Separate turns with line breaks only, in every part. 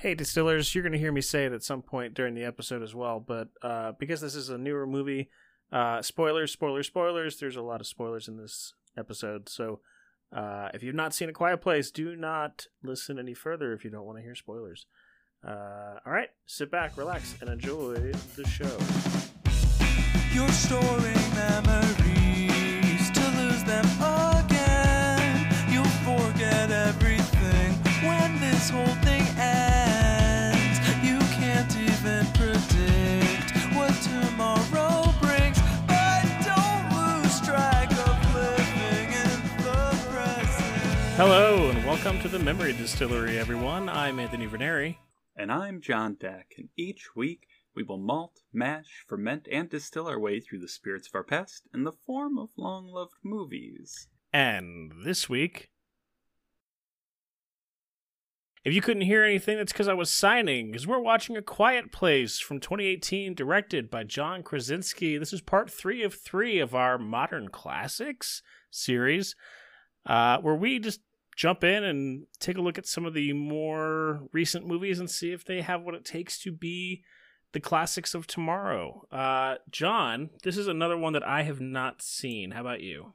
Hey, distillers, you're going to hear me say it at some point during the episode as well, but uh, because this is a newer movie, uh, spoilers, spoilers, spoilers, there's a lot of spoilers in this episode. So uh, if you've not seen A Quiet Place, do not listen any further if you don't want to hear spoilers. Uh, all right, sit back, relax, and enjoy the show.
You're storing memories to lose them again. You'll forget everything when this whole thing
Hello, and welcome to the Memory Distillery, everyone. I'm Anthony Verneri.
And I'm John Deck, and each week we will malt, mash, ferment, and distill our way through the spirits of our past in the form of long loved movies.
And this week, if you couldn't hear anything, that's because I was signing, because we're watching A Quiet Place from 2018, directed by John Krasinski. This is part three of three of our Modern Classics series, uh, where we just jump in and take a look at some of the more recent movies and see if they have what it takes to be the classics of tomorrow. Uh, John, this is another one that I have not seen. How about you?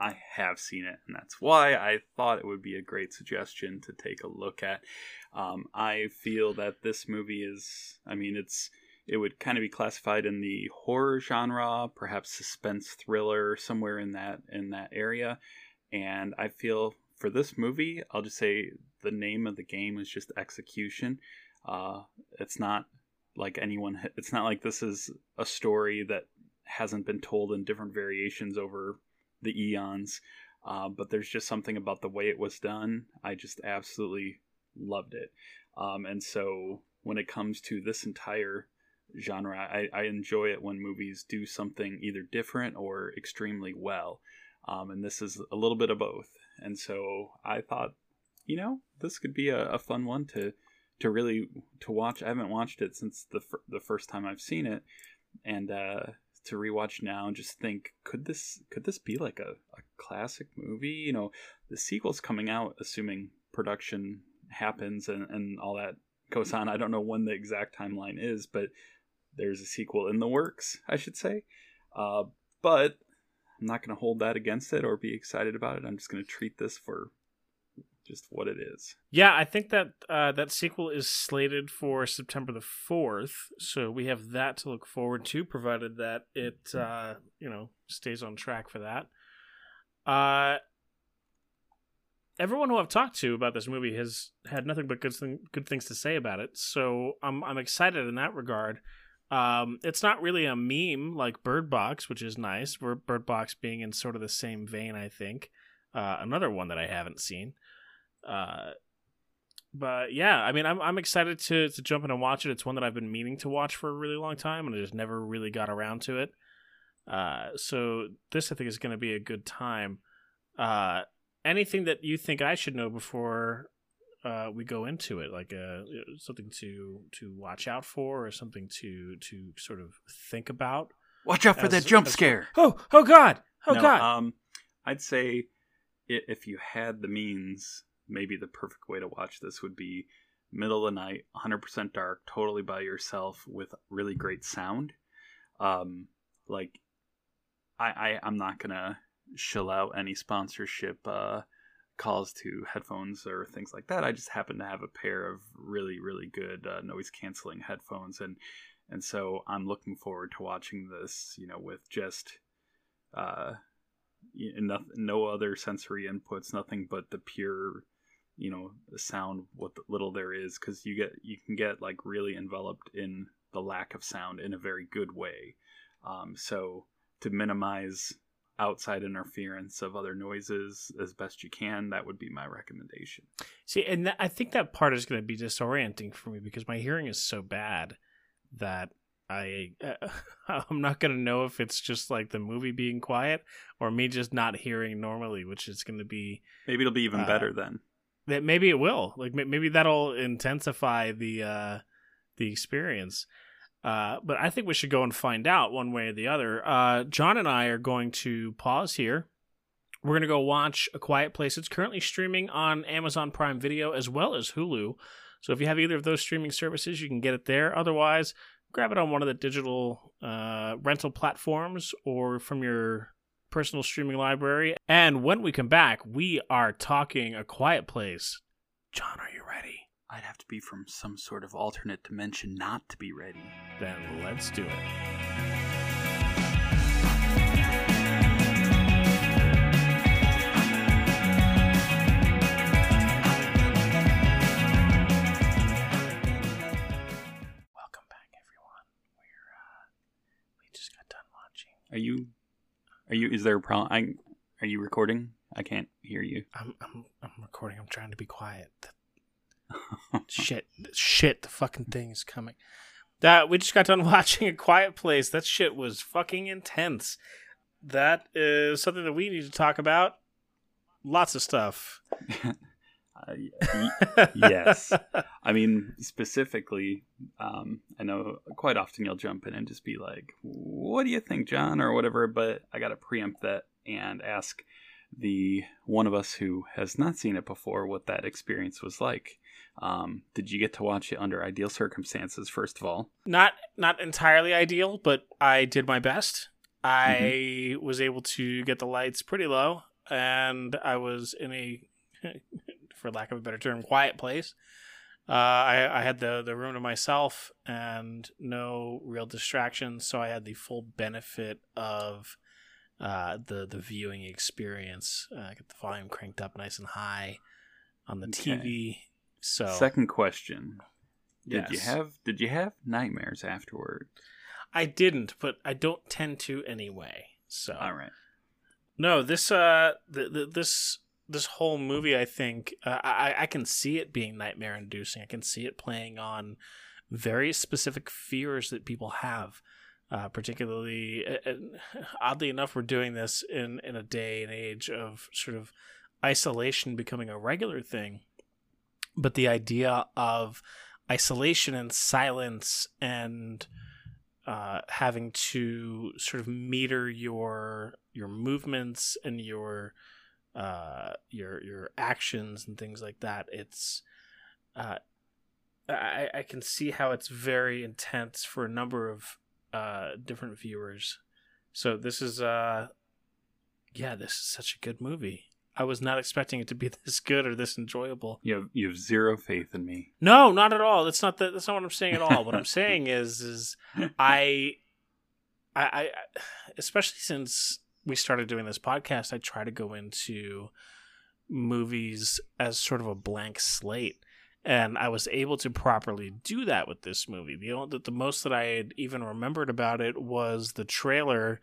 I have seen it, and that's why I thought it would be a great suggestion to take a look at. Um, I feel that this movie is, I mean, it's it would kind of be classified in the horror genre, perhaps suspense thriller, somewhere in that in that area. And I feel for this movie, I'll just say the name of the game is just execution. Uh, it's not like anyone. It's not like this is a story that hasn't been told in different variations over the eons. Uh, but there's just something about the way it was done. I just absolutely loved it. Um, and so when it comes to this entire genre, I, I enjoy it when movies do something either different or extremely well. Um, and this is a little bit of both. And so I thought, you know, this could be a, a fun one to to really to watch. I haven't watched it since the the first time I've seen it, and uh, to rewatch now and just think, could this could this be like a, a classic movie? You know, the sequel's coming out, assuming production happens and, and all that goes on. I don't know when the exact timeline is, but there's a sequel in the works, I should say. Uh, but I'm not going to hold that against it or be excited about it. I'm just going to treat this for just what it is.
Yeah, I think that uh, that sequel is slated for September the fourth, so we have that to look forward to, provided that it uh, you know stays on track for that. Uh, everyone who I've talked to about this movie has had nothing but good thing, good things to say about it, so I'm I'm excited in that regard. Um, it's not really a meme like Bird Box, which is nice. Bird Box being in sort of the same vein, I think. Uh, another one that I haven't seen. Uh, but yeah, I mean, I'm I'm excited to to jump in and watch it. It's one that I've been meaning to watch for a really long time, and I just never really got around to it. Uh, so this I think is going to be a good time. Uh, anything that you think I should know before uh, we go into it, like uh, something to to watch out for, or something to to sort of think about.
Watch out for
As-
that jump
as-
scare.
Oh, oh God, oh
No,
God.
Um, I'd say if you had the means, maybe the perfect way to watch this would be middle of the night, 100% dark, totally by yourself with really great sound. Um, like, I, I I'm not gonna shill out any sponsorship uh, calls to headphones or things like that. I just happen to have a pair of really really good uh, noise canceling headphones and and so I'm looking forward to watching this, you know, with just uh, no, no other sensory inputs, nothing but the pure, you know, the sound, what little there is, because you get you can get like really enveloped in the lack of sound in a very good way. Um, so to minimize outside interference of other noises as best you can, that would be my recommendation.
See, and that, I think that part is going to be disorienting for me because my hearing is so bad that I uh, I'm not going to know if it's just like the movie being quiet or me just not hearing normally, which is going to be
Maybe it'll be even
Uh,
better then.
that maybe it will like ma- maybe that'll intensify the uh the experience uh but i think we should go and find out one way or the other uh john and i are going to pause here we're going to go watch A Quiet Place. It's currently streaming on Amazon Prime Video as well as Hulu. So if you have either of those streaming services, you can get it there. Otherwise, grab it on one of the digital uh, rental platforms or from your personal streaming library. And when we come back, we are talking A Quiet Place. John, are you ready?
I'd have to be from some sort of alternate dimension not to be ready.
Then let's do it. Welcome back, everyone. We're uh, we just got done watching.
Are you? Are you? Is there a problem? I, are you recording? I can't hear you.
I'm I'm I'm recording. I'm trying to be quiet. Shit, shit. The fucking thing is coming. That we just got done watching a Quiet Place. That shit was fucking intense. That is something that we need to talk about. Lots of stuff.
Uh, y- yes. I mean, specifically, um, I know quite often you'll jump in and just be like, "What do you think, John?" or whatever. But I got to preempt that and ask the one of us who has not seen it before what that experience was like. Um, did you get to watch it under ideal circumstances? First of all,
not not entirely ideal, but I did my best. I was able to get the lights pretty low, and I was in a, for lack of a better term, quiet place. Uh, I, I had the the room to myself and no real distractions, so I had the full benefit of uh, the the viewing experience. Uh, I got the volume cranked up nice and high on the
Okay.
TV. So
second question: Did you have Did you have nightmares afterward?
I didn't, but I don't tend to anyway. So
All right.
no, this uh, th- th- this this whole movie, I think, uh, I I can see it being nightmare inducing. I can see it playing on very specific fears that people have. Uh, particularly, uh, oddly enough, we're doing this in in a day and age of sort of isolation becoming a regular thing. But the idea of isolation and silence and uh, having to sort of meter your your movements and your uh, your your actions and things like that. It's uh, I, I can see how it's very intense for a number of uh, different viewers. So this is uh, yeah, this is such a good movie. I was not expecting it to be this good or this enjoyable.
You have You have zero faith in me.
No, not at all. That's not the, that's not what I'm saying at all. what I'm saying is is I, I, I, especially since we started doing this podcast, I try to go into movies as sort of a blank slate, and I was able to properly do that with this movie. The only, the most that I had even remembered about it was the trailer,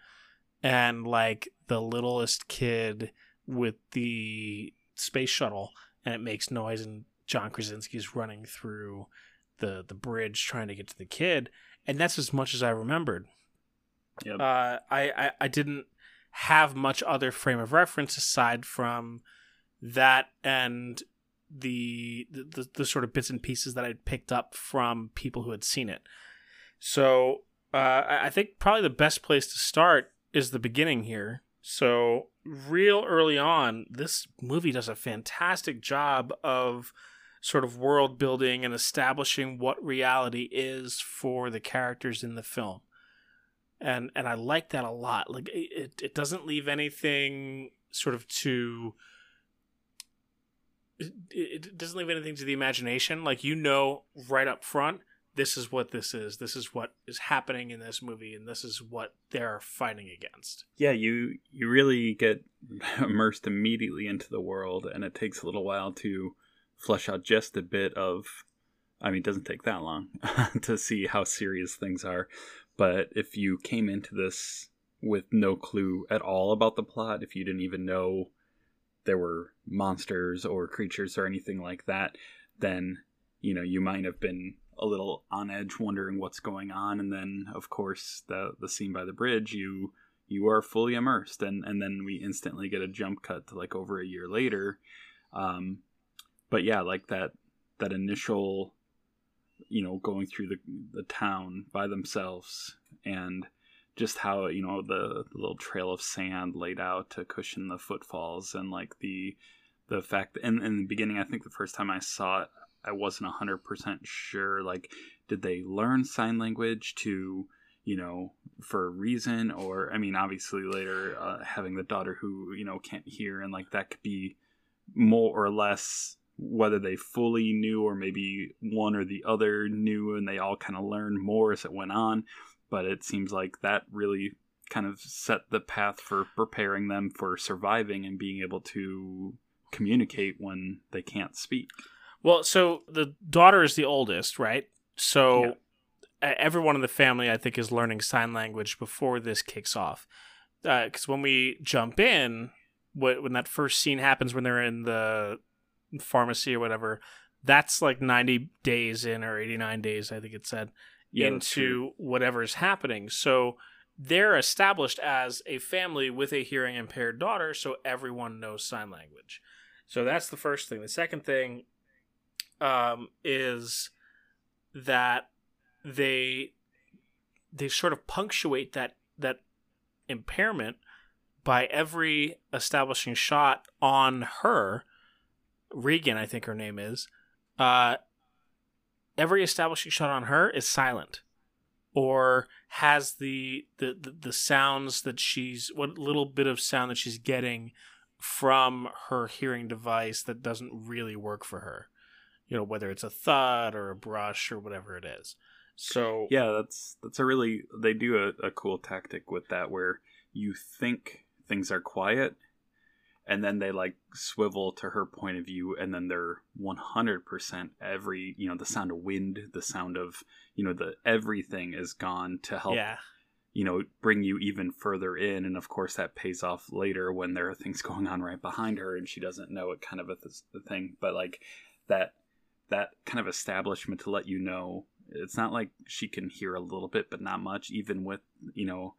and like the littlest kid with the space shuttle, and it makes noise, and John Krasinski's running through the the bridge trying to get to the kid, and that's as much as I remembered.
Yep.
Uh, I, I I didn't have much other frame of reference aside from that and the the, the, the sort of bits and pieces that I'd picked up from people who had seen it. So uh, I I think probably the best place to start is the beginning here. So real early on, this movie does a fantastic job of sort of world building and establishing what reality is for the characters in the film. And and I like that a lot. Like it, it doesn't leave anything sort of to it, it doesn't leave anything to the imagination. Like you know right up front, this is what this is. This is what is happening in this movie, and this is what they're fighting against.
yeah you you really get immersed immediately into the world and it takes a little while to flesh out just a bit of i mean it doesn't take that long to see how serious things are but if you came into this with no clue at all about the plot if you didn't even know there were monsters or creatures or anything like that then you know you might have been a little on edge wondering what's going on. And then of course the the scene by the bridge you you are fully immersed. And and then we instantly get a jump cut to like over a year later. Um but yeah like that that initial you know going through the the town by themselves and just how you know the, the little trail of sand laid out to cushion the footfalls and like the the fact in in the beginning I think the first time I saw it I wasn't 100% sure like did they learn sign language to you know for a reason or I mean obviously later uh, having the daughter who you know can't hear and like that could be more or less whether they fully knew or maybe one or the other knew and they all kind of learned more as it went on but it seems like that really kind of set the path for preparing them for surviving and being able to communicate when they can't speak.
Well, so the daughter is the oldest, right? So yeah. everyone in the family, I think, is learning sign language before this kicks off. Because uh, when we jump in, when that first scene happens, when they're in the pharmacy or whatever, that's like 90 days in or 89 days, I think it said yeah, into is happening. So they're established as a family with a hearing impaired daughter, so everyone knows sign language. So that's the first thing. The second thing um, is that they they sort of punctuate that that impairment by every establishing shot on her. Regan, I think her name is, uh, every establishing shot on her is silent or has the, the the, the sounds that she's what little bit of sound that she's getting from her hearing device that doesn't really work for her you know whether it's a thud or a brush or whatever it is. So
yeah that's that's a really they do a, a cool tactic with that where you think things are quiet and then they like swivel to her point of view and then they're 100% every you know the sound of wind the sound of you know the everything is gone to help
yeah.
you know bring you even further in. And of course that pays off later when there are things going on right behind her and she doesn't know it kind of a the thing. But like that that kind of establishment to let you know it's not like she can hear a little bit but not much even with you know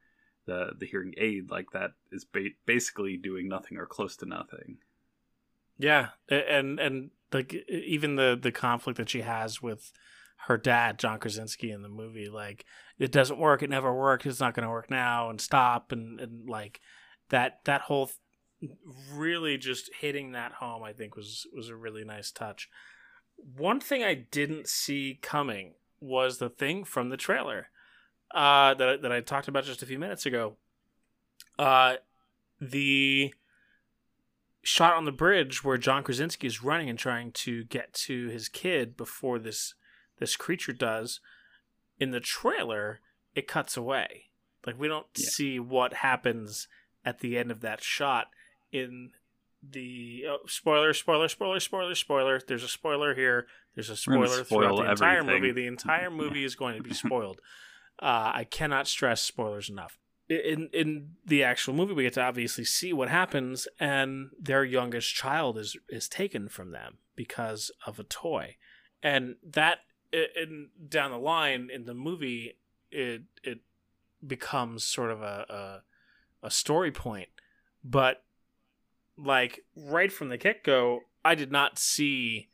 the the hearing aid like that is ba- basically doing nothing or close to nothing.
Yeah, and and like even the the conflict that she has with her dad, John Krasinski, in the movie, like it doesn't work, it never worked, it's not going to work now, and stop, and and like that that whole th- really just hitting that home, I think was was a really nice touch. One thing I didn't see coming was the thing from the trailer uh, that that I talked about just a few minutes ago. Uh, the shot on the bridge where John Krasinski is running and trying to get to his kid before this this creature does. In the trailer, it cuts away. Like we don't yeah. see what happens at the end of that shot. In the oh, spoiler, spoiler, spoiler, spoiler, spoiler. There's a spoiler here. There's a spoiler throughout the entire everything. movie. The entire movie yeah. is going to be spoiled. Uh, I cannot stress spoilers enough. In in the actual movie, we get to obviously see what happens, and their youngest child is is taken from them because of a toy, and that in down the line in the movie, it it becomes sort of a a, a story point, but like right from the get go, I did not see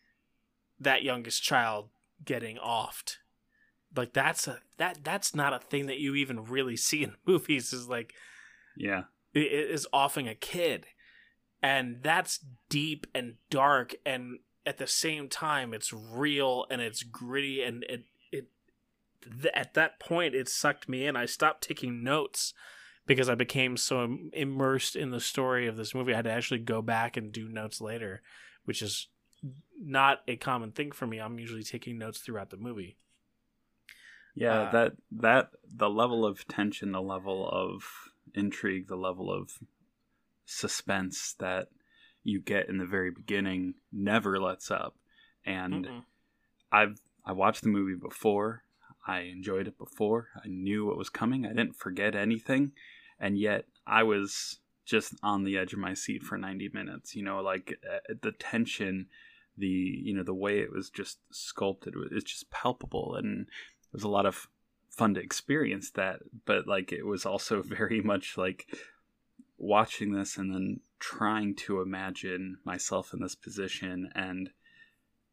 that youngest child getting offed. Like that's a that that's not a thing that you even really see in movies is like
yeah.
it is offing a kid. And that's deep and dark and at the same time it's real and it's gritty and it it th- at that point it sucked me in. I stopped taking notes because i became so immersed in the story of this movie i had to actually go back and do notes later which is not a common thing for me i'm usually taking notes throughout the movie
yeah, uh, that that the level of tension, the level of intrigue, the level of suspense that you get in the very beginning never lets up. And mm I've I watched the movie before. I enjoyed it before. I knew what was coming. I didn't forget anything. And yet I was just on the edge of my seat for 90 minutes. You know, like uh, the tension, the you know the way it was just sculpted, it's just palpable. And it was a lot of fun to experience that, but like it was also very much like watching this and then trying to imagine myself in this position and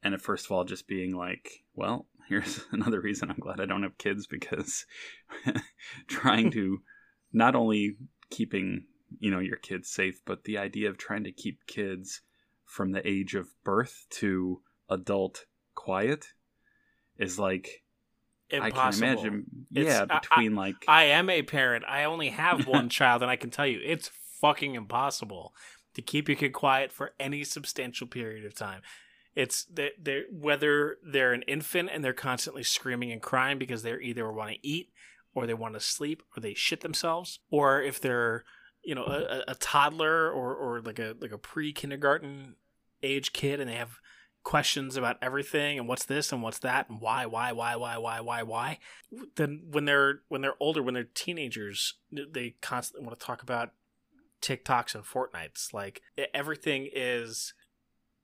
and first of all just being like, well, here's another reason I'm glad I don't have kids because trying to not only keeping you know your kids safe, but the idea of trying to keep kids from the age of birth to adult quiet is like
Impossible.
I can imagine.
It's-
yeah,
I-
between like
I am a parent. I only have one child, and I can tell you, it's fucking impossible to keep your kid quiet for any substantial period of time. It's they they whether they're an infant and they're constantly screaming and crying because they're either want to eat or they want to sleep or they shit themselves, or if they're you know a, a- toddler or or like a like a pre kindergarten age kid and they have questions about everything and what's this and what's that and why why why why why why why then when they're when they're older when they're teenagers they constantly want to talk about tiktoks and fortnites. Like everything is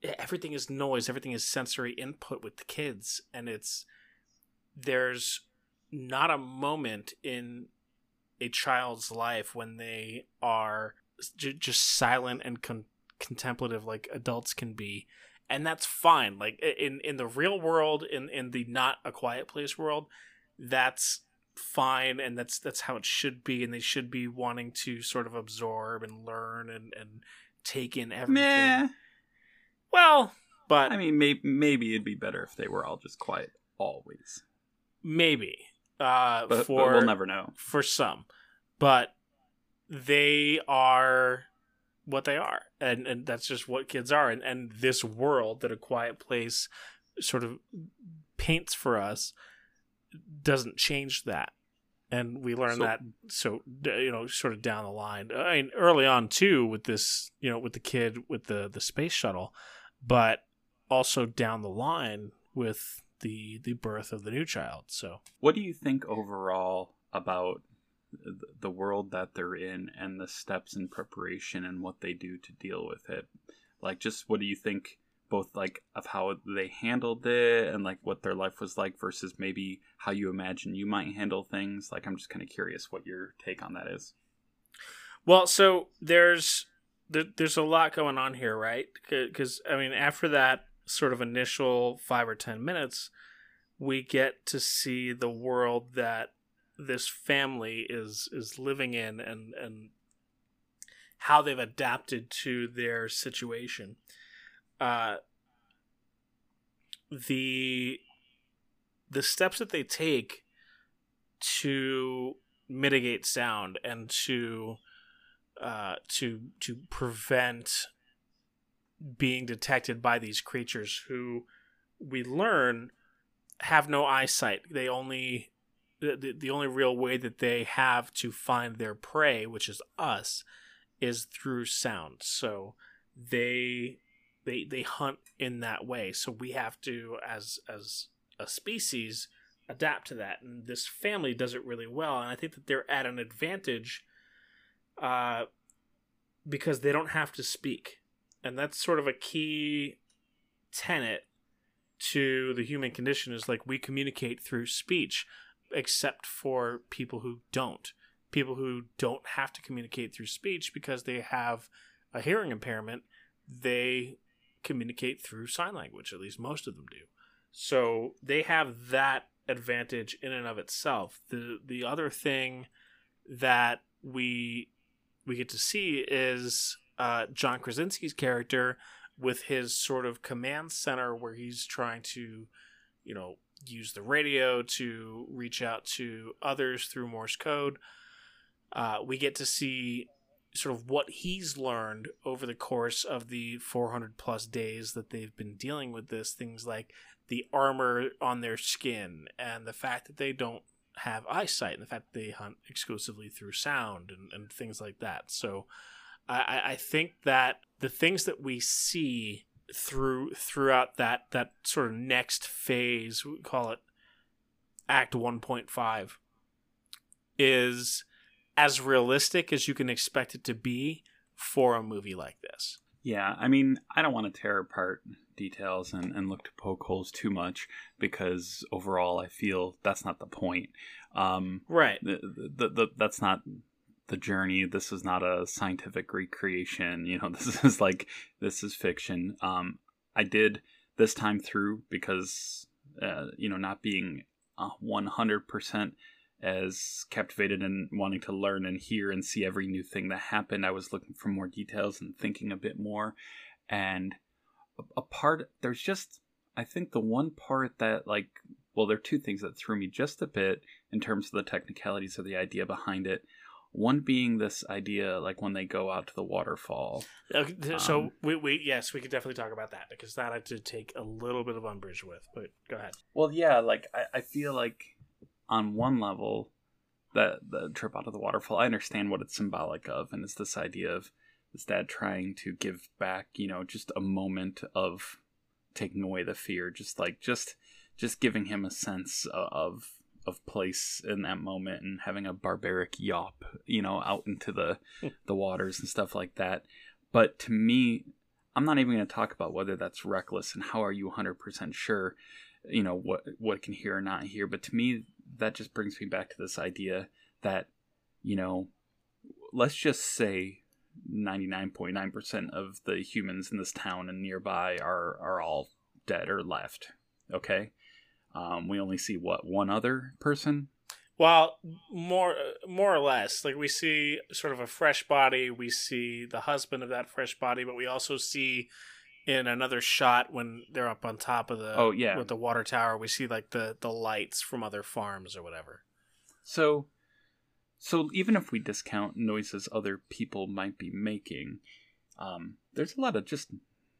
everything is noise. Everything is sensory input with the kids. And it's there's not a moment in a child's life when they are j- just silent and con- contemplative like adults can be. And that's fine. Like in in the real world in in the not a quiet place world that's fine and that's that's how it should be. And they should be wanting to sort of absorb and learn and and take in everything.
Meh.
well but
I mean, maybe maybe it'd be better if they were all just quiet always,
maybe uh
but, but
for
we'll never know.
for some. But they are what they are and and that's just what kids are. And and this world that a quiet place sort of paints for us doesn't change that. And we learn
So-
that so you know sort of down the line. I mean early on too with this you know with the kid with the the space shuttle but also down the line with the the birth of the new child so
What do you think overall about the world that they're in and the steps in preparation and what they do to deal with it? Like, just what do you think, both like of how they handled it and like what their life was like versus maybe how you imagine you might handle things? Like, I'm just kind of curious what your take on that is.
Well, so there's there, there's a lot going on here, right? Because I mean, after that sort of initial five or ten minutes, we get to see the world that this family is is living in, and and how they've adapted to their situation. Uh, the the steps that they take to mitigate sound and to uh, to to prevent being detected by these creatures who we learn have no eyesight. They only the, the, only real way that they have to find their prey, which is us, is through sound. So they they they hunt in that way. So we have to as as a species adapt to that. And this family does it really well. And I think that they're at an advantage uh, because they don't have to speak. And that's sort of a key tenet to the human condition is like we communicate through speech, except for people who don't. People who don't have to communicate through speech because they have a hearing impairment, they communicate through sign language, at least most of them do. So they have that advantage in and of itself. The the other thing that we we get to see is uh, John Krasinski's character with his sort of command center where he's trying to, you know, use the radio to reach out to others through Morse code. Uh, we get to see sort of what he's learned over the course of the 400 plus days that they've been dealing with this. Things like the armor on their skin and the fact that they don't have eyesight and the fact that they hunt exclusively through sound and, and things like that. So I, I think that the things that we see through throughout that that sort of next phase, we call it Act 1.5, is as realistic as you can expect it to be for a movie like this.
Yeah, I mean, I don't want to tear apart details and, and look to poke holes too much because overall I feel that's not the point. Um,
Right.
the, the, the, that's not the journey. This is not a scientific recreation. You know, this is like, this is fiction. Um, I did this time through because, uh, you know, not being uh, 100% as captivated and wanting to learn and hear and see every new thing that happened. I was looking for more details and thinking a bit more. And a, a part, there's just, I think the one part that, like, well, there are two things that threw me just a bit in terms of the technicalities of the idea behind it. One being this idea, like when they go out to the waterfall.
Okay, so
Um,
we, we yes, we could definitely talk about that because that I did take a little bit of umbrage with. But go ahead.
Well, yeah, like I, I feel like on one level, the the trip out of the waterfall, I understand what it's symbolic of, and it's this idea of his dad trying to give back, you know, just a moment of taking away the fear, just like just just giving him a sense of of place in that moment and having a barbaric yawp, you know, out into the hmm. the waters and stuff like that. But to me, I'm not even going to talk about whether that's reckless and how are you 100% sure, you know, what what can hear or not hear. But to me, that just brings me back to this idea that, you know, let's just say 99.9% of the humans in this town and nearby are are all dead or left. Okay, um, we only see what one other person.
Well, more more or less, like we see sort of a fresh body. We see the husband of that fresh body, but we also see in another shot when they're up on top of the
Oh, yeah.
with the water tower. We see like the the lights from other farms or whatever.
So, so even if we discount noises other people might be making, um, there's a lot of just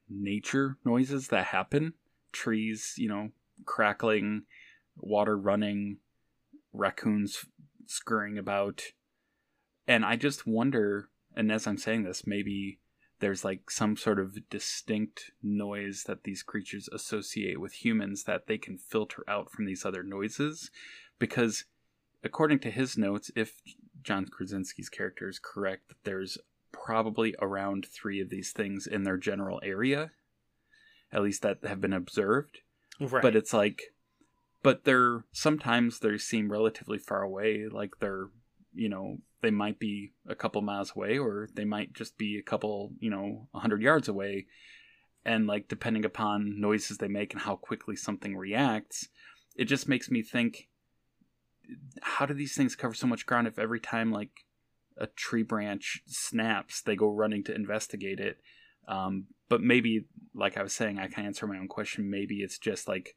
nature noises that happen. Trees, you know, crackling, water running, raccoons scurrying about. And I just wonder, and as I'm saying this, maybe there's like some sort of distinct noise that these creatures associate with humans that they can filter out from these other noises. Because according to his notes, if John Krasinski's character is correct, that there's probably around three of these things in their general area, at least that have been observed.
Right.
But it's like, but they're sometimes they seem relatively far away, like they're, you know, they might be a couple miles away, or they might just be a couple, you know, a hundred yards away, and like depending upon noises they make and how quickly something reacts, it just makes me think how do these things cover so much ground if every time like a tree branch snaps they go running to investigate it um, but maybe like i was saying i can answer my own question. Maybe it's just like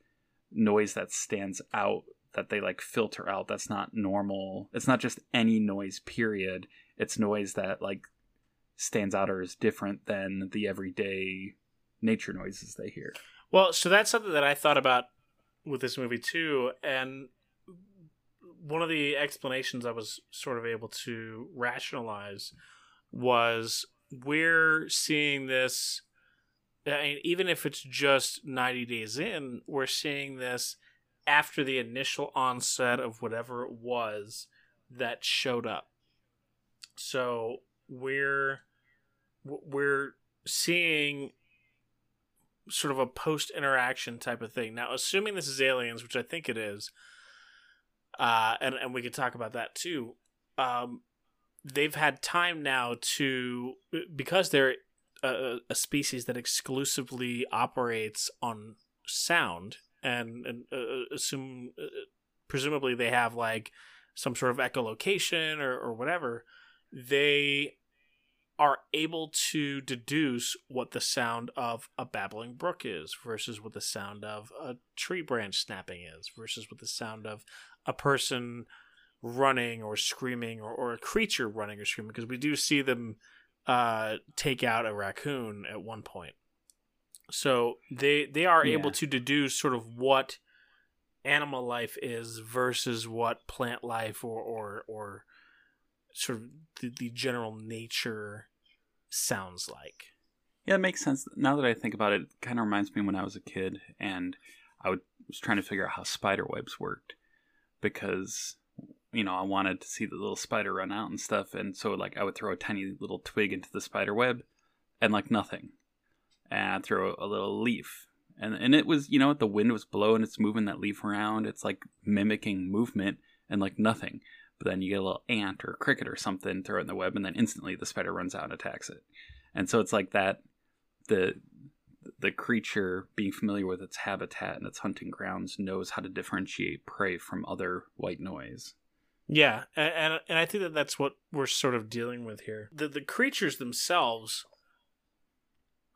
noise that stands out that they like filter out. That's not normal. It's not just any noise period. It's noise that like stands out or is different than the everyday nature noises they hear.
Well, so that's something that I thought about with this movie too, and one of the explanations I was sort of able to rationalize was we're seeing this. I mean, even if it's just 90 days in, we're seeing this after the initial onset of whatever it was that showed up. So we're we're seeing sort of a post interaction type of thing. Now, assuming this is aliens, which I think it is, uh, and and we could talk about that too. Um, they've had time now to because they're a, a species that exclusively operates on sound, and and uh, assume uh, presumably they have like some sort of echolocation or or whatever. They are able to deduce what the sound of a babbling brook is versus what the sound of a tree branch snapping is versus what the sound of a person running or screaming or, or a creature running or screaming because we do see them uh, take out a raccoon at one point so they they are able to deduce sort of what animal life is versus what plant life or or, or sort of the, the general nature sounds like.
Yeah, it makes sense. Now that I think about it, it kind of reminds me when I was a kid and I would, was trying to figure out how spider webs worked because, you know, I wanted to see the little spider run out and stuff. And so, like, I would throw a tiny little twig into the spider web and, like, nothing. And I'd throw a little leaf. And, and it was, you know, the wind was blowing, it's moving that leaf around. It's like mimicking movement and, like, nothing. But then you get a little ant or cricket or something, throw it in the web, and then instantly the spider runs out and attacks it. And so it's like that the the creature being familiar with its habitat and its hunting grounds knows how to differentiate prey from other white noise.
Yeah, and and I think that that's what we're sort of dealing with here. The the creatures themselves,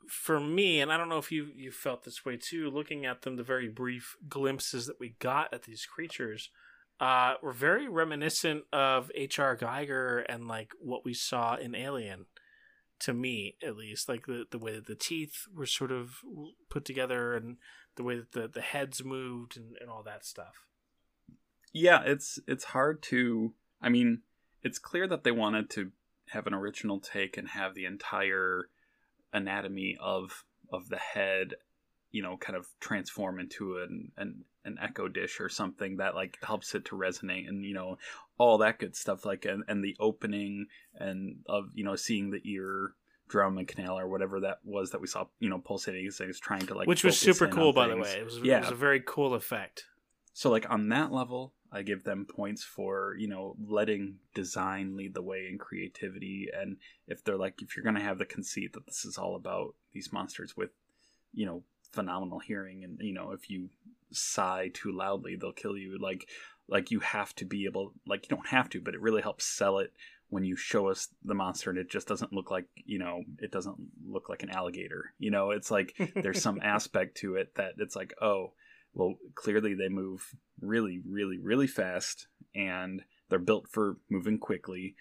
for me, and I don't know if you you felt this way too. Looking at them, the very brief glimpses that we got at these creatures, uh, were very reminiscent of H.R. Giger and like what we saw in Alien. To me, at least, like the the way that the teeth were sort of put together and the way that the, the heads moved and, and all that stuff.
Yeah it's it's hard to i mean it's clear that they wanted to have an original take and have the entire anatomy of of the head you know kind of transform into an an, an echo dish or something that like helps it to resonate and you know all that good stuff like and, and the opening and of you know seeing the ear drum and canal or whatever that was that we saw you know pulsating these things trying to like
Which was super cool, by the way. It was,
Yeah.
it was a very cool effect.
So like on that level, I give them points for, you know, letting design lead the way in creativity and if they're like if you're going to have the conceit that this is all about these monsters with, you know, phenomenal hearing and you know, if you sigh too loudly, they'll kill you like like you have to be able like you don't have to, but it really helps sell it when you show us the monster and it just doesn't look like, you know, it doesn't look like an alligator. You know, it's like there's some aspect to it that it's like, oh, well, clearly they move really, really, really fast, and they're built for moving quickly,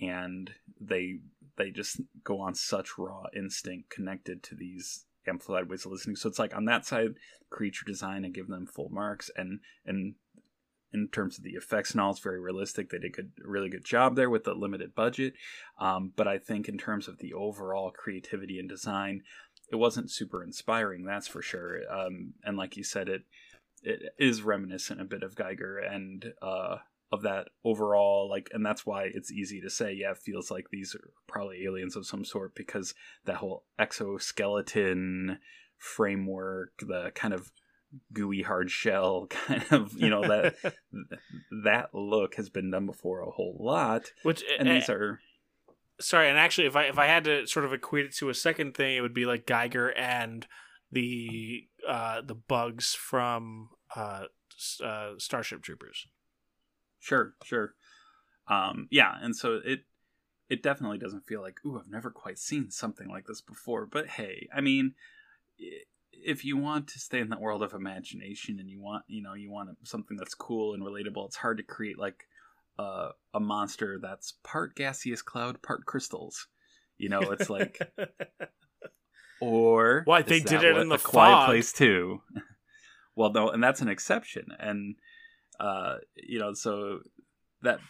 and they they just go on such raw instinct connected to these amplified ways of listening. So it's like on that side, creature design, I give them full marks, and and in terms of the effects and all, it's very realistic. They did a good, really good job there with the limited budget. Um, but I think in terms of the overall creativity and design, it wasn't super inspiring. That's for sure. Um, and like you said, it it is reminiscent a bit of Giger and uh, of that overall like, and that's why it's easy to say, yeah, it feels like these are probably aliens of some sort because that whole exoskeleton framework, the kind of gooey hard shell kind of you know that that look has been done before a whole lot
Which
and
eh,
these are
sorry, and actually, if I if I had to sort of equate it to a second thing, it would be like Giger and the uh, the bugs from uh, uh, Starship Troopers.
Sure, sure. Um, yeah, and so it it definitely doesn't feel like, ooh, I've never quite seen something like this before. But hey, I mean, if you want to stay in that world of imagination and you want, you know, you want something that's cool and relatable, it's hard to create like uh, a monster that's part gaseous cloud, part crystals. You know, it's like, or
Why, they did it
what
in the
A Quiet. Place too. well, no, and that's an exception, and uh, you know, so that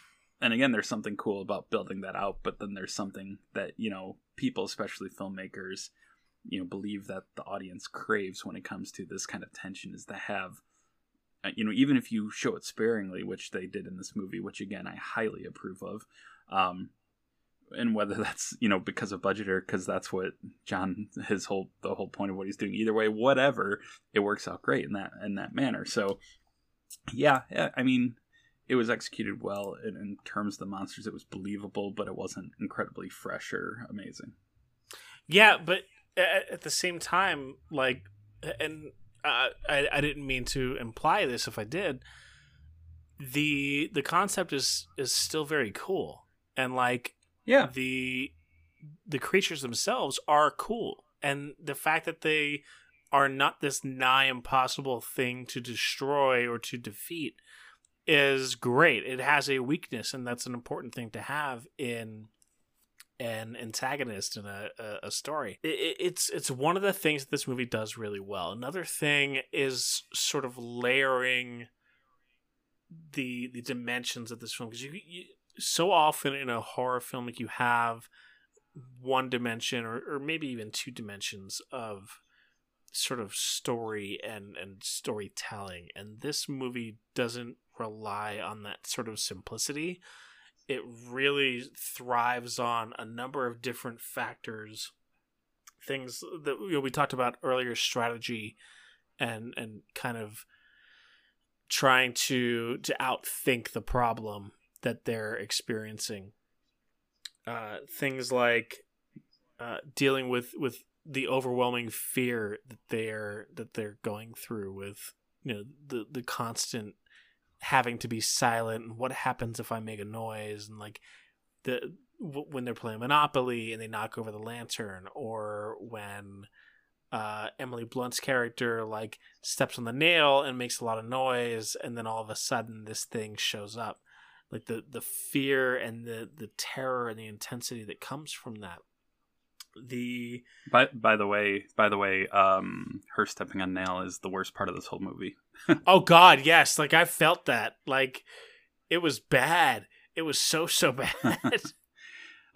and again there's something cool about building that out but then there's something that you know people especially filmmakers you know believe that the audience craves when it comes to this kind of tension is to have you know even if you show it sparingly which they did in this movie which again i highly approve of um and whether that's you know because of budget or because that's what john his whole the whole point of what he's doing either way whatever it works out great in that in that manner so yeah, yeah i mean it was executed well in, in terms of the monsters. It was believable, but it wasn't incredibly fresh or amazing.
Yeah, but at, at the same time, like, and uh, I I didn't mean to imply this. If I did, the the concept is is still very cool, and like
Yeah,
the the creatures themselves are cool, and the fact that they are not this nigh impossible thing to destroy or to defeat is great. It has a weakness, and that's an important thing to have in an antagonist in a, a, a story. It, it- it's it's one of the things that this movie does really well. Another thing is sort of layering the the dimensions of this film because you, you so often in a horror film like you have one dimension or, or maybe even two dimensions of sort of story and and storytelling and this movie doesn't rely on that sort of simplicity it really thrives on a number of different factors. Things that you know, we talked about earlier strategy and and kind of trying to to outthink the problem that they're experiencing. Uh things like uh dealing with with the overwhelming fear that they're that they're going through with you know the the constant having to be silent and what happens if I make a noise and like the w- when they're playing Monopoly and they knock over the lantern or when uh, Emily Blunt's character like steps on the nail and makes a lot of noise and then all of a sudden this thing shows up. Like the the fear and the the terror and the intensity that comes from that the
By by the way, by the way, um, her stepping on nail is the worst part of this whole movie.
oh god yes like i felt that like it was bad it was so so bad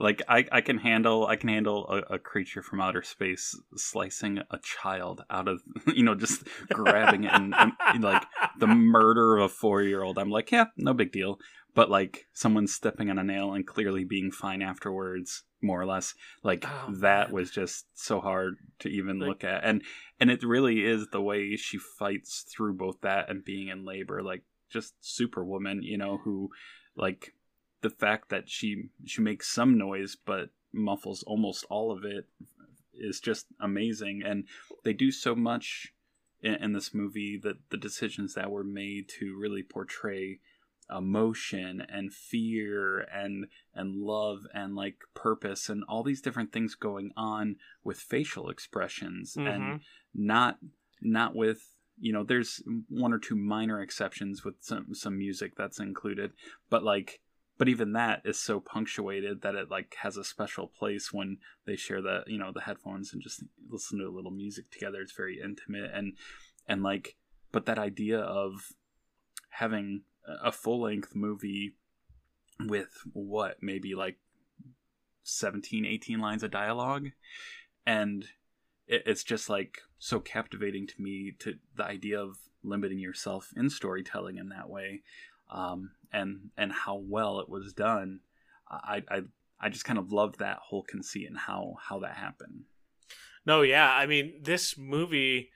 Like I, I can handle I can handle a, a creature from outer space slicing a child out of you know just grabbing it and, and like the murder of a four year old. I'm like yeah no big deal. But like someone stepping on a nail and clearly being fine afterwards, more or less, like
Oh,
that
man.
was just so hard to even
Like-
look at. And and it really is the way she fights through both that and being in labor, like just superwoman, you know, who like the fact that she she makes some noise but muffles almost all of it is just amazing and they do so much in, in this movie that the decisions that were made to really portray emotion and fear and and love and like purpose and all these different things going on with facial expressions and
Mhm.
not not with you know there's one or two minor exceptions with some some music that's included but like but even that is so punctuated that it like has a special place when they share the you know the headphones and just listen to a little music together it's very intimate and and like but that idea of having a full length movie with what maybe like 17 18 lines of dialogue and it, it's just like so captivating to me to the idea of limiting yourself in storytelling in that way um, and and how well it was done i i i just kind of loved that whole conceit and how how that happened
No, yeah. I mean, this movie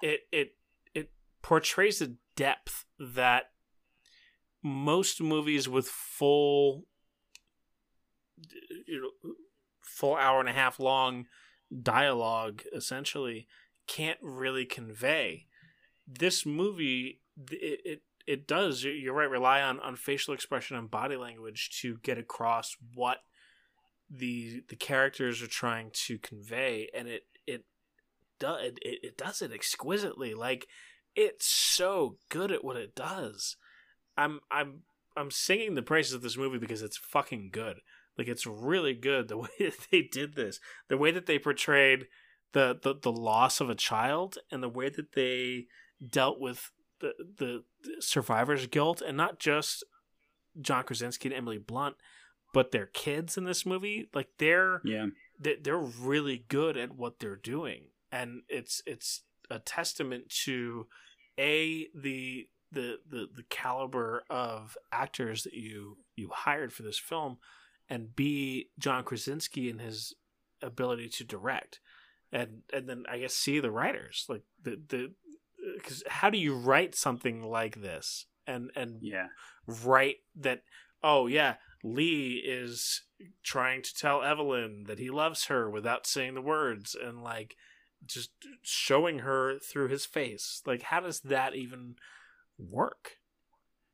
it it it portrays a depth that most movies with full you know full hour and a half long dialogue essentially can't really convey. This movie it it, it does you're right rely on on facial expression and body language to get across what the the characters are trying to convey and it it does it, it does it exquisitely like it's so good at what it does i'm i'm i'm singing the praises of this movie because it's fucking good. Like it's really good the way that they did this. The way that they portrayed the the, the loss of a child and the way that they dealt with the the survivor's guilt and not just john krasinski and emily blunt but their kids in this movie. Like they're
yeah.
they- they're really good at what they're doing. And it's it's a testament to a the the the, the caliber of actors that you you hired for this film and b john krasinski and his ability to direct. And and then i guess c the writers like the the uh, because how do you write something like this and and
yeah.
write that oh yeah lee is trying to tell evelyn that he loves her without saying the words and like just showing her through his face. Like how does that even work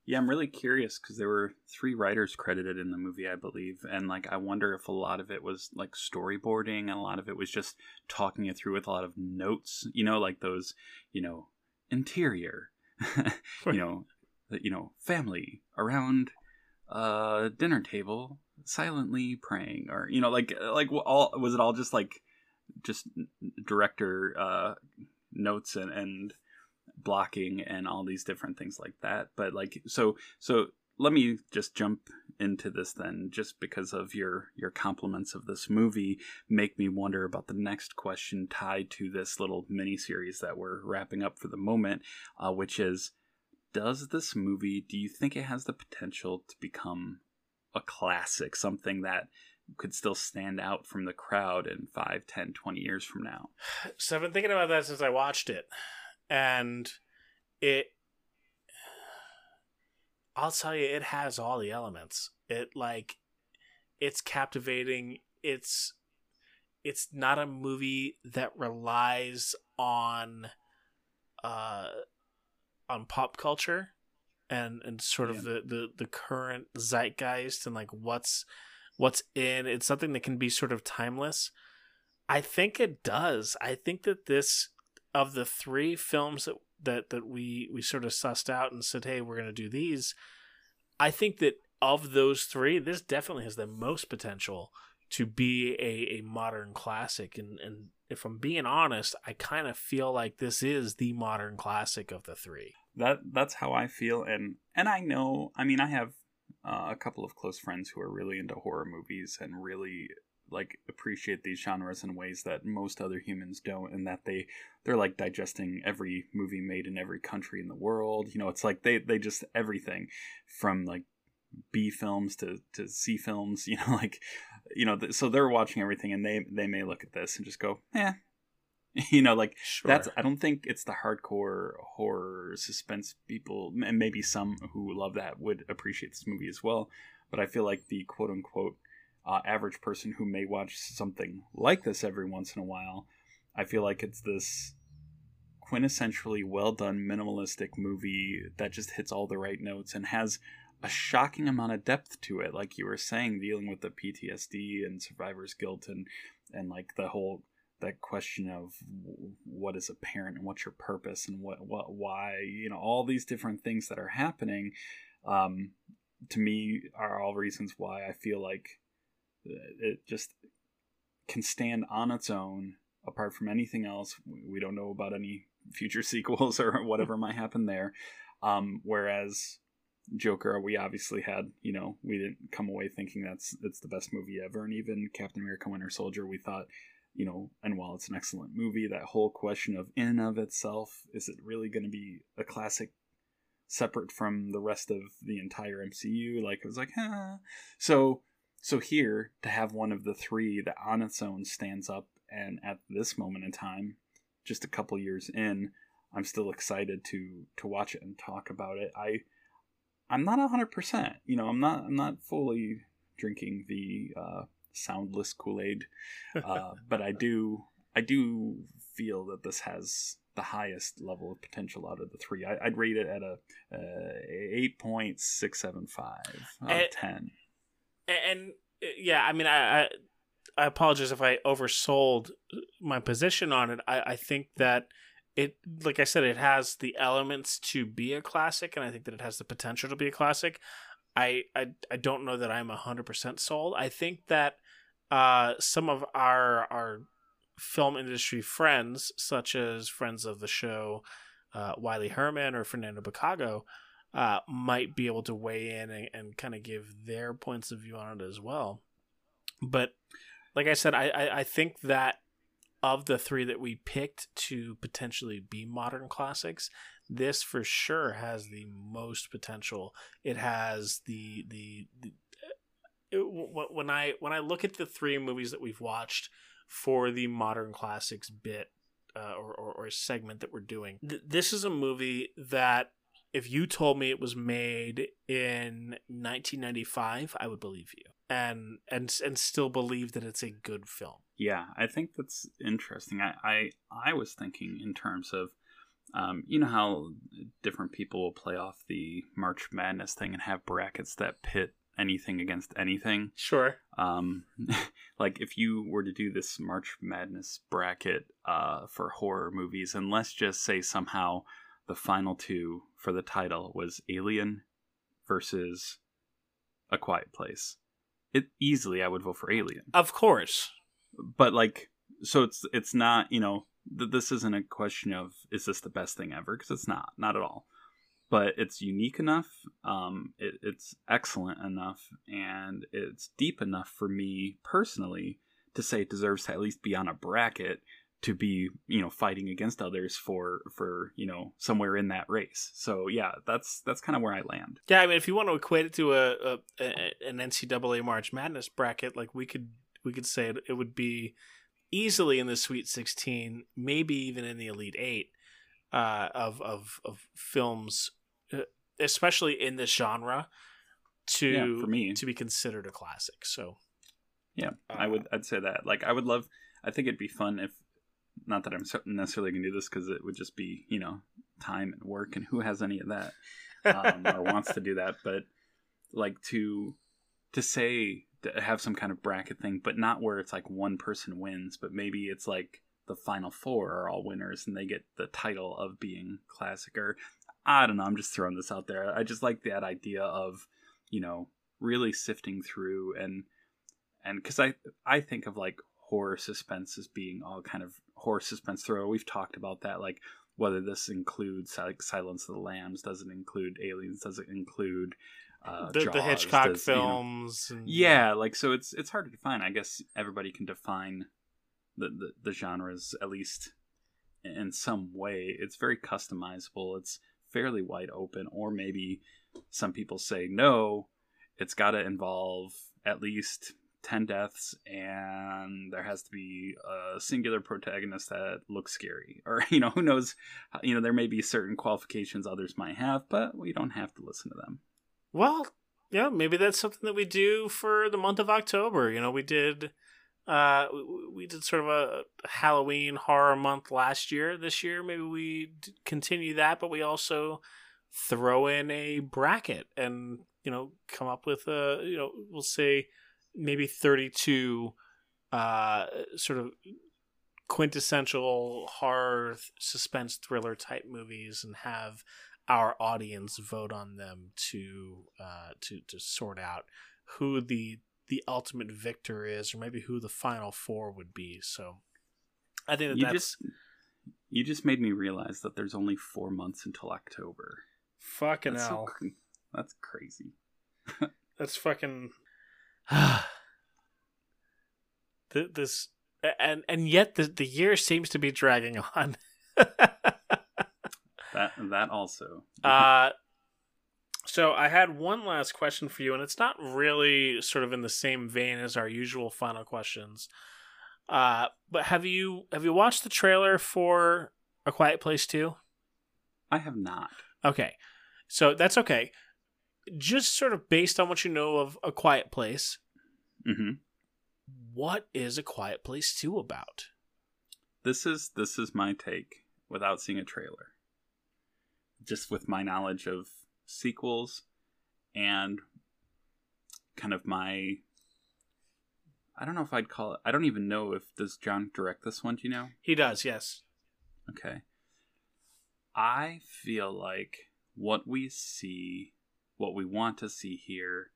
Yeah, I'm really curious because there were three writers credited in the movie, I believe, and like I wonder if a lot of it was like storyboarding, and a lot of it was just talking it through with a lot of notes. You know, like those, you know, interior, you know, you know, family around a dinner table silently praying, or you know, like like all was it all just like just director uh, notes and and blocking and all these different things like that. But like so so let me just jump into this then just because of your your compliments of this movie make me wonder about the next question tied to this little mini series that we're wrapping up for the moment uh, which is does this movie do you think it has the potential to become a classic something that could still stand out from the crowd in 5 10 20 years from now?
So i've been thinking about that since i watched it and it i'll tell you it has all the elements. It like it's captivating. It's it's not a movie that relies on uh on pop culture and and sort of the, the the current zeitgeist and like what's what's in. It's something that can be sort of timeless. I think it does. I think that this of the three films that that that we we sort of sussed out and said hey we're going to do these i think that of those three this definitely has the most potential to be a, a modern classic and and if i'm being honest i kind of feel like this is the modern classic of the three
that that's how I feel, and and I know. I mean, I have uh, a couple of close friends who are really into horror movies and really like appreciate these genres in ways that most other humans don't, and that they they're like digesting every movie made in every country in the world. You know, it's like they they just everything from like B films to to C films. You know, like you know, th- so they're watching everything, and they they may look at this and just go, yeah You know, like
sure
that's I don't think it's the hardcore horror suspense people and maybe some who love that would appreciate this movie as well. But I feel like the quote unquote uh, average person who may watch something like this every once in a while, I feel like it's this quintessentially well done minimalistic movie that just hits all the right notes and has a shocking amount of depth to it like you were saying dealing with the PTSD and survivor's guilt and and like the whole that question of what is a parent and what's your purpose and what what why you know all these different things that are happening um to me are all reasons why I feel like it just can stand on its own apart from anything else We- don't know about any future sequels or whatever might happen there um whereas Joker, we obviously had, you know, we didn't come away thinking that's it's the best movie ever, and even Captain America: Winter Soldier, we thought, you know, and while it's an excellent movie, that whole question of in and of itself, is it really going to be a classic separate from the rest of the entire MCU? Like it was like, ah. So, so here to have one of the three that on its own stands up, and at this moment in time, just a couple years in, I'm still excited to to watch it and talk about it. I I'm not hundred percent. You know, I'm not I'm not fully drinking the uh, soundless Kool Aid, uh, but I do I do feel that this has the highest level of potential out of the three. I, I'd rate it at a eight point six seven five out of
Eh,
ten.
And uh, yeah, I mean, I, I I apologize if I oversold my position on it. I, I think that it, like I said, it has the elements to be a classic, and I think that it has the potential to be a classic. I I, I don't know that I'm hundred percent sold. I think that uh, some of our our film industry friends, such as friends of the show, uh, Wiley Herman or Fernando Bacago, uh, might be able to weigh in and, and kind of give their points of view on it as well. But like I said, I, I, I think that of the three that we picked to potentially be modern classics, this for sure has the most potential. It has the the, the it, when I when I look at the three movies that we've watched for the modern classics bit uh, or, or or segment that we're doing, th- this is a movie that if you told me it was made in 1995, I would believe you, and and and still believe that it's a good film.
Yeah, I think that's interesting. I I, I was thinking in terms of, um, you know how different people will play off the March Madness thing and have brackets that pit anything against anything.
Sure.
Um, like if you were to do this March Madness bracket uh, for horror movies, and let's just say somehow the final two for the title was Alien versus A Quiet Place. It easily I would vote for Alien
Of course.
but like so it's it's not you know th- this isn't a question of is this the best thing ever because it's not not at all but it's unique enough um it, it's excellent enough and it's deep enough for me personally to say it deserves to at least be on a bracket to be you know fighting against others for for you know somewhere in that race so yeah that's that's kind of where i land
Yeah, I mean, if you want to equate it to a, a, a an NCAA March Madness bracket, like we could we could say it, it would be easily in the Sweet Sixteen, maybe even in the Elite Eight uh, of of of films, uh, especially in this genre, to
Yeah, for me.
to be considered a classic. So
Yeah, I
Uh,
would. I'd say that. Like, I would love. I think it'd be fun if, not that I'm necessarily gonna do this because it would just be you know time and work, and who has any of that. um, or wants to do that, but like to to say to have some kind of bracket thing, but not where it's like one person wins, but maybe it's like the final four are all winners and they get the title of being classic or I don't know, I'm just throwing this out there. I just like that idea of, you know, really sifting through and and cuz I I think of like horror suspense as being all kind of horror suspense thriller. We've talked about that like whether this includes like Silence of the Lambs, does it include Aliens, does it include uh,
the, the Hitchcock
does, you know-
films. and-
yeah, like so it's it's hard to define. I guess everybody can define the, the the genres at least in some way. It's very customizable. It's fairly wide open or maybe some people say no, it's got to involve at least 10 deaths and there has to be a singular protagonist that looks scary or you know who knows you know there may be certain qualifications others might have but we don't have to listen to them
Well, yeah, maybe that's something that we do for the month of October. You know, we did uh we, did sort of a Halloween horror month last year. This year maybe we continue that, but we also throw in a bracket and, you know, come up with a, you know, we'll say maybe 32 uh sort of quintessential horror th- suspense thriller type movies and have our audience vote on them to uh, to to sort out who the the ultimate victor is, or maybe who the final four would be. So, I think that
you
that's
just you just made me realize that there's only four months until October.
fucking
That's,
hell.
cr- that's crazy.
That's fucking. Th- this and and yet the the year seems to be dragging on.
That that also.
Uh, so I had one last question for you, and it's not really sort of in the same vein as our usual final questions. Uh, but have you have you watched the trailer for A Quiet Place Two?
I have not.
Okay, so that's okay. Just sort of based on what you know of A Quiet Place,
hmm
what is A Quiet Place Two about?
This is this is my take without seeing a trailer. Just with my knowledge of sequels and kind of my I don't know if I'd call it I don't even know if does John direct this one, do you know?
He does, yes.
Okay. I feel like what we see, what we want to see here,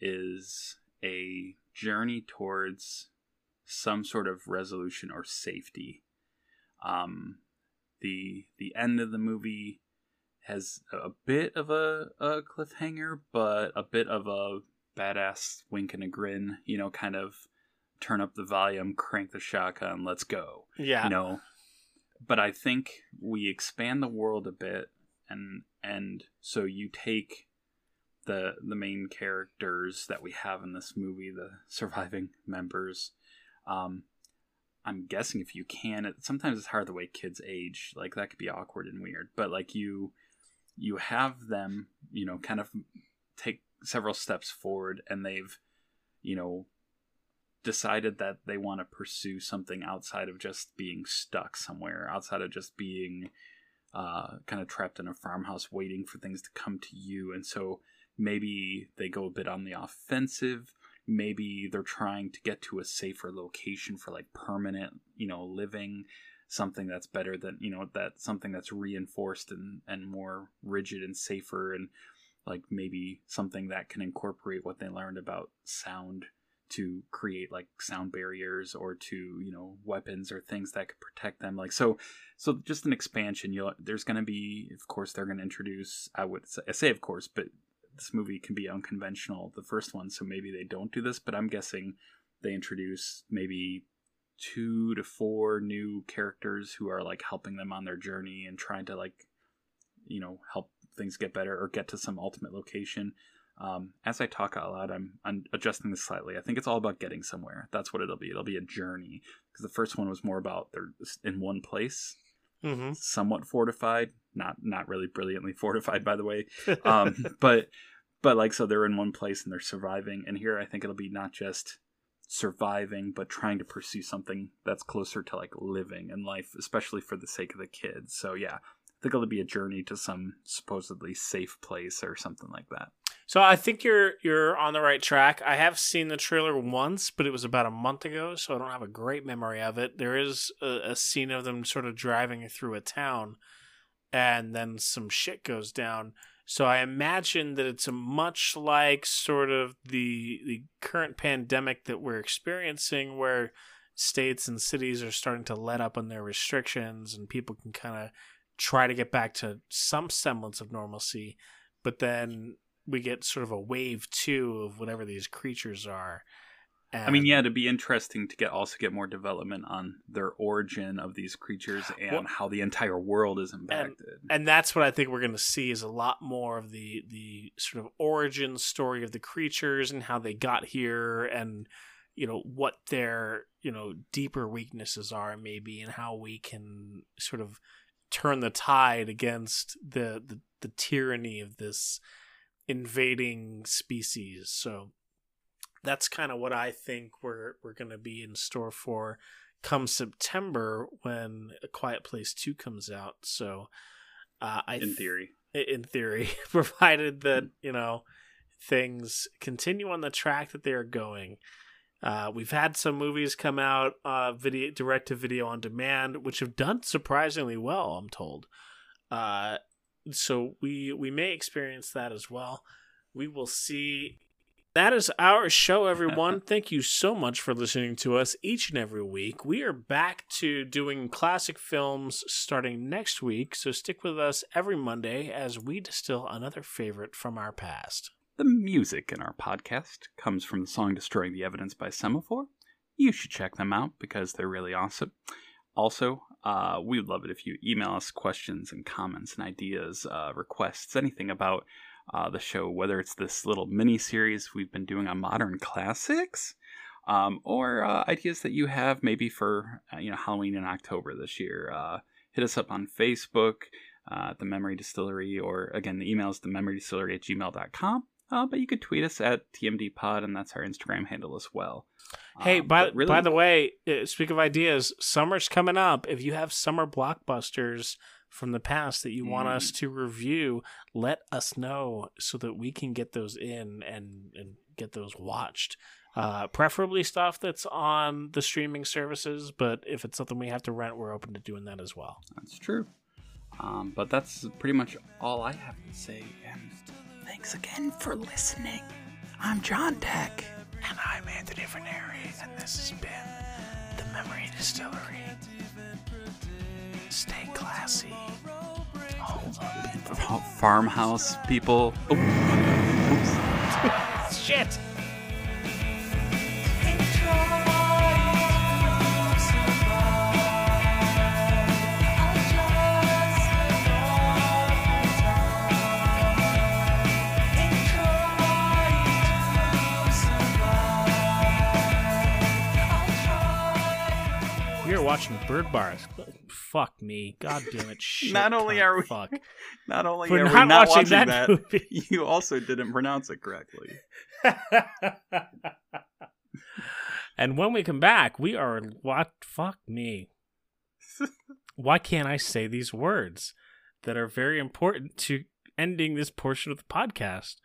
is a journey towards some sort of resolution or safety. Um, the the end of the movie has a bit of a, a cliffhanger, but a bit of a badass wink and a grin. You know, kind of turn up the volume, crank the shotgun, let's go
Yeah.
you know but i think we expand the world a bit and and so you take the the main characters that we have in this movie the surviving members. Um i'm guessing if you can it sometimes it's hard the way kids age. Like that could be awkward and weird. But like you you have them you know kind of take several steps forward and they've you know decided that they want to pursue something outside of just being stuck somewhere, outside of just being uh, kind of trapped in a farmhouse waiting for things to come to you. And so maybe they go a bit on the offensive. Maybe they're trying to get to a safer location for like permanent, you know, living, something that's better than, you know, that something that's reinforced and, and more rigid and safer and like maybe something that can incorporate what they learned about sound to create like sound barriers or to you know weapons or things that could protect them. Like so so just an expansion. You'll there's going to be of course they're going to introduce i would say, I say of course but this movie can be unconventional the first one so maybe they don't do this but i'm guessing they introduce maybe two to four new characters who are like helping them on their journey and trying to like you know help things get better or get to some ultimate location um, as I talk out loud, I'm, I'm adjusting this slightly. I think it's all about getting somewhere. That's what it'll be. It'll be a journey because the first one was more about they're in one place,
Mm-hmm.
somewhat fortified, not not really brilliantly fortified, by the way. Um, but but like so they're in one place and they're surviving. And here I think it'll be not just surviving, but trying to pursue something that's closer to like living and life, especially for the sake of the kids. So yeah, I think it'll be a journey to some supposedly safe place or something like that.
So I think you're you're on the right track. I have seen the trailer once, but it was about a month ago, so I don't have a great memory of it. There is a, a scene of them sort of driving through a town, and then some shit goes down. So I imagine that it's much like sort of the the current pandemic that we're experiencing, where states and cities are starting to let up on their restrictions, and people can kind of try to get back to some semblance of normalcy, but then we get sort of a wave two of whatever these creatures are.
I mean, yeah, it'd be interesting to get also get more development on their origin of these creatures and
Well-
how the entire world is impacted.
and that's what I think we're going to see is a lot more of the the sort of origin story of the creatures and how they got here and you know what their you know deeper weaknesses are maybe and how we can sort of turn the tide against the the, the tyranny of this invading species so that's kind of what I think we're we're going to be in store for come September when A Quiet Place 2 comes out so uh, I
in theory,
in theory, provided that you know things continue on the track that they are going. Uh, we've had some movies come out, uh, video direct to video on demand, which have done surprisingly well. I'm told. Uh, so we we may experience that as well. We will see. That is our show, everyone. Thank you so much for listening to us each and every week. We are back to doing classic films starting next week, so stick with us every Monday as we distill another favorite from our past.
the music in our podcast comes from the song "Destroying the Evidence" by Semaphore. You should check them out because they're really awesome. Also, uh, we would love it if you email us questions and comments and ideas, uh, requests, anything about uh, the show, whether it's this little mini series we've been doing on modern classics, um, or uh, ideas that you have maybe for uh, you know Halloween in October this year. Uh, hit us up on Facebook at the Memory Distillery, or again, the email is the at gmail.com. Uh, but you could tweet us at TMD Pod, and that's our Instagram handle as well.
Hey,
Um,
by
really-
by the way, uh, speak of ideas, summer's coming up. If you have summer blockbusters from the past that you want
Mm.
us to review, let us know so that we can get those in and and get those watched. Uh, preferably stuff that's on the streaming services, but if it's something we have to rent, we're open to doing that as well.
That's true. Um, but that's pretty much all I have to say. And thanks again for listening. I'm John Tech.
And I'm Anthony Verneri, and this has been the Memory Distillery. Stay classy. Hold up.
Farmhouse people. Oh,
Shit! We are watching Bird Bars. Fuck me. God damn it. Shit,
Not only
cunt,
are we-
Fuck.
not only
We're
are
not
we not
watching
watching,
that
that,
movie.
you also didn't pronounce it correctly.
and when we come back, we are what? Fuck me. Why can't I say these words that are very important to ending this portion of the podcast?